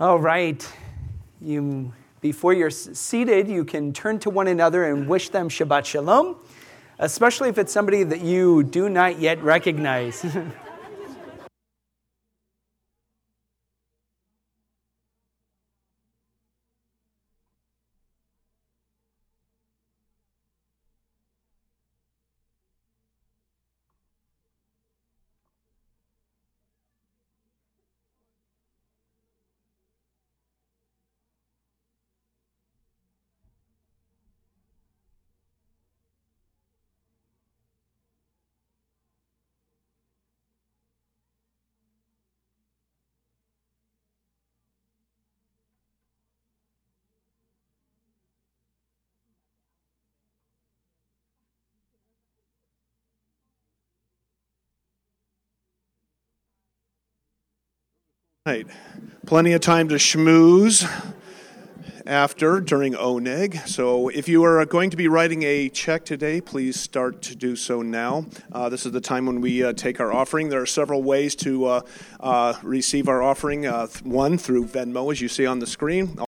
All right. You, before you're seated, you can turn to one another and wish them Shabbat Shalom, especially if it's somebody that you do not yet recognize. Right. Plenty of time to schmooze after during Oneg. So if you are going to be writing a check today, please start to do so now. Uh, this is the time when we uh, take our offering. There are several ways to uh, uh receive our offering. Uh, one through Venmo, as you see on the screen.